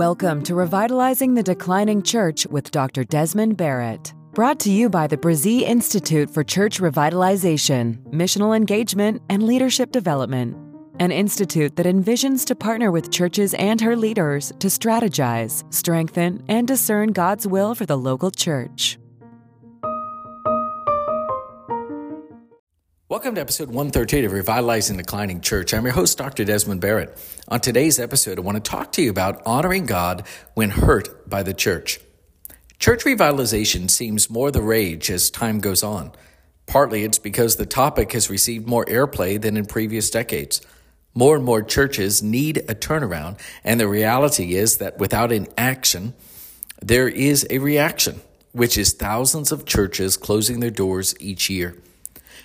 Welcome to Revitalizing the Declining Church with Dr. Desmond Barrett. Brought to you by the Brazee Institute for Church Revitalization, Missional Engagement, and Leadership Development, an institute that envisions to partner with churches and her leaders to strategize, strengthen, and discern God's will for the local church. Welcome to episode 138 of Revitalizing the Declining Church. I'm your host, Dr. Desmond Barrett. On today's episode, I want to talk to you about honoring God when hurt by the church. Church revitalization seems more the rage as time goes on. Partly it's because the topic has received more airplay than in previous decades. More and more churches need a turnaround, and the reality is that without an action, there is a reaction, which is thousands of churches closing their doors each year.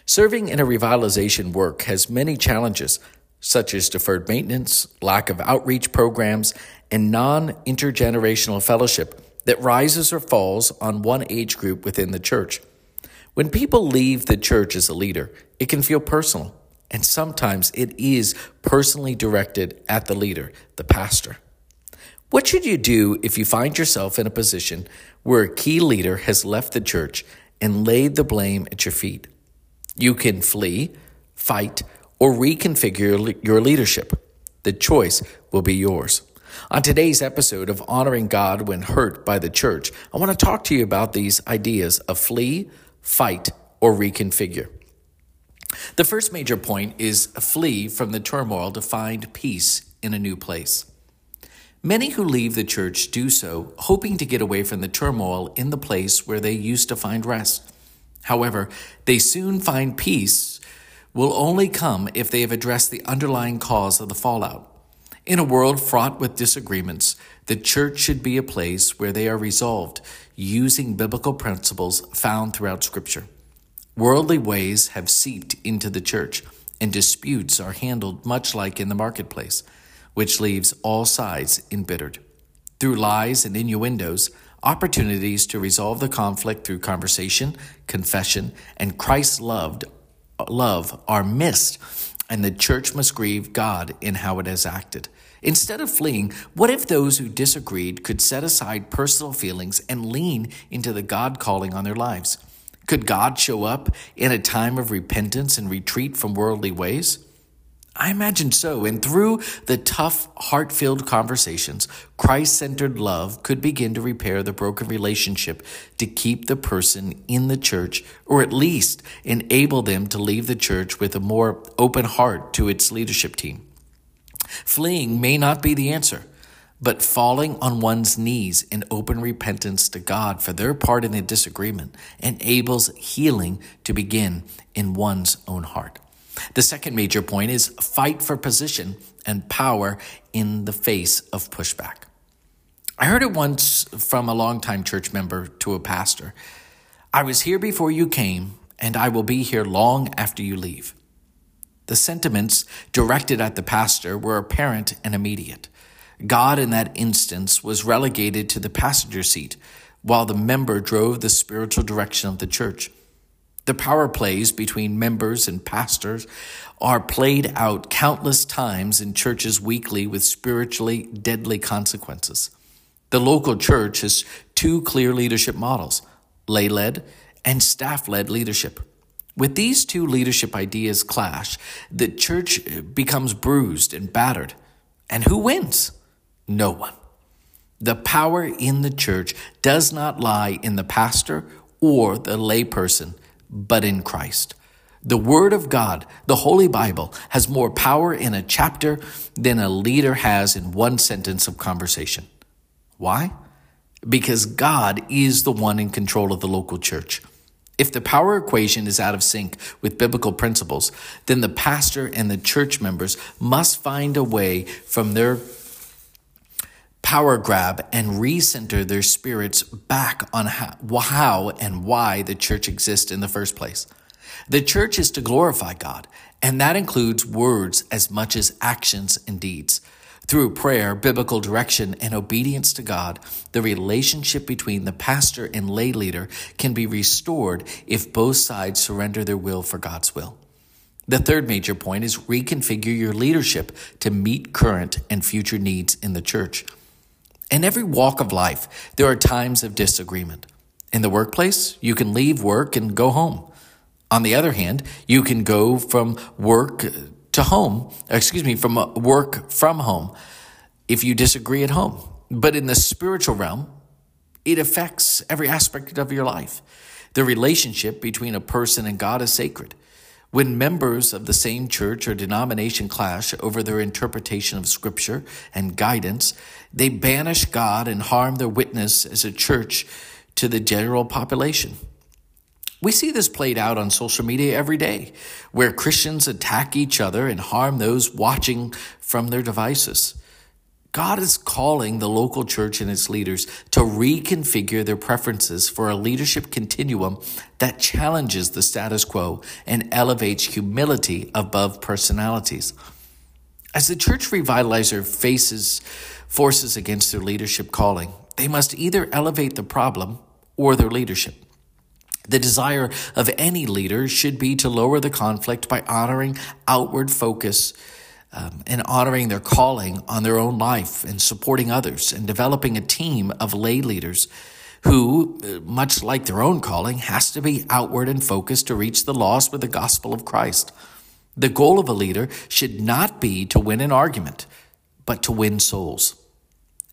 Serving in a revitalization work has many challenges, such as deferred maintenance, lack of outreach programs, and non intergenerational fellowship that rises or falls on one age group within the church. When people leave the church as a leader, it can feel personal, and sometimes it is personally directed at the leader, the pastor. What should you do if you find yourself in a position where a key leader has left the church and laid the blame at your feet? You can flee, fight, or reconfigure your leadership. The choice will be yours. On today's episode of Honoring God When Hurt by the Church, I want to talk to you about these ideas of flee, fight, or reconfigure. The first major point is flee from the turmoil to find peace in a new place. Many who leave the church do so hoping to get away from the turmoil in the place where they used to find rest. However, they soon find peace will only come if they have addressed the underlying cause of the fallout. In a world fraught with disagreements, the church should be a place where they are resolved using biblical principles found throughout Scripture. Worldly ways have seeped into the church, and disputes are handled much like in the marketplace, which leaves all sides embittered. Through lies and innuendos, opportunities to resolve the conflict through conversation, confession, and Christ's loved love are missed, and the church must grieve God in how it has acted. Instead of fleeing, what if those who disagreed could set aside personal feelings and lean into the God calling on their lives? Could God show up in a time of repentance and retreat from worldly ways? I imagine so. And through the tough, heart filled conversations, Christ centered love could begin to repair the broken relationship to keep the person in the church, or at least enable them to leave the church with a more open heart to its leadership team. Fleeing may not be the answer, but falling on one's knees in open repentance to God for their part in the disagreement enables healing to begin in one's own heart. The second major point is fight for position and power in the face of pushback. I heard it once from a longtime church member to a pastor I was here before you came, and I will be here long after you leave. The sentiments directed at the pastor were apparent and immediate. God, in that instance, was relegated to the passenger seat, while the member drove the spiritual direction of the church. The power plays between members and pastors are played out countless times in churches weekly with spiritually deadly consequences. The local church has two clear leadership models lay led and staff led leadership. With these two leadership ideas clash, the church becomes bruised and battered. And who wins? No one. The power in the church does not lie in the pastor or the layperson but in Christ. The Word of God, the Holy Bible, has more power in a chapter than a leader has in one sentence of conversation. Why? Because God is the one in control of the local church. If the power equation is out of sync with biblical principles, then the pastor and the church members must find a way from their power grab and recenter their spirits back on how, how and why the church exists in the first place. The church is to glorify God, and that includes words as much as actions and deeds. Through prayer, biblical direction, and obedience to God, the relationship between the pastor and lay leader can be restored if both sides surrender their will for God's will. The third major point is reconfigure your leadership to meet current and future needs in the church. In every walk of life, there are times of disagreement. In the workplace, you can leave work and go home. On the other hand, you can go from work to home, excuse me, from uh, work from home if you disagree at home. But in the spiritual realm, it affects every aspect of your life. The relationship between a person and God is sacred. When members of the same church or denomination clash over their interpretation of Scripture and guidance, they banish God and harm their witness as a church to the general population. We see this played out on social media every day, where Christians attack each other and harm those watching from their devices. God is calling the local church and its leaders to reconfigure their preferences for a leadership continuum that challenges the status quo and elevates humility above personalities. As the church revitalizer faces forces against their leadership calling, they must either elevate the problem or their leadership. The desire of any leader should be to lower the conflict by honoring outward focus um, and honoring their calling on their own life and supporting others and developing a team of lay leaders who, uh, much like their own calling, has to be outward and focused to reach the lost with the gospel of Christ. The goal of a leader should not be to win an argument, but to win souls.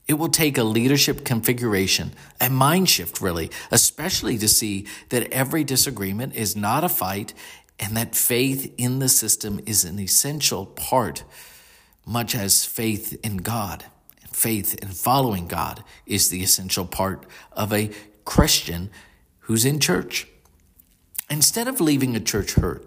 It will take a leadership configuration, a mind shift, really, especially to see that every disagreement is not a fight and that faith in the system is an essential part, much as faith in God faith in following God is the essential part of a Christian who's in church. Instead of leaving a church hurt,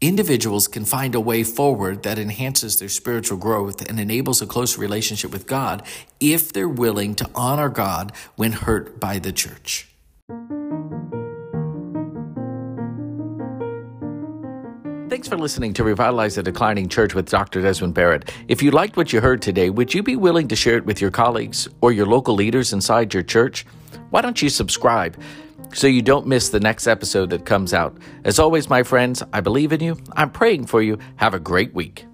individuals can find a way forward that enhances their spiritual growth and enables a close relationship with God if they're willing to honor God when hurt by the church. Thanks for listening to Revitalize the Declining Church with Dr. Desmond Barrett. If you liked what you heard today, would you be willing to share it with your colleagues or your local leaders inside your church? Why don't you subscribe so you don't miss the next episode that comes out? As always, my friends, I believe in you. I'm praying for you. Have a great week.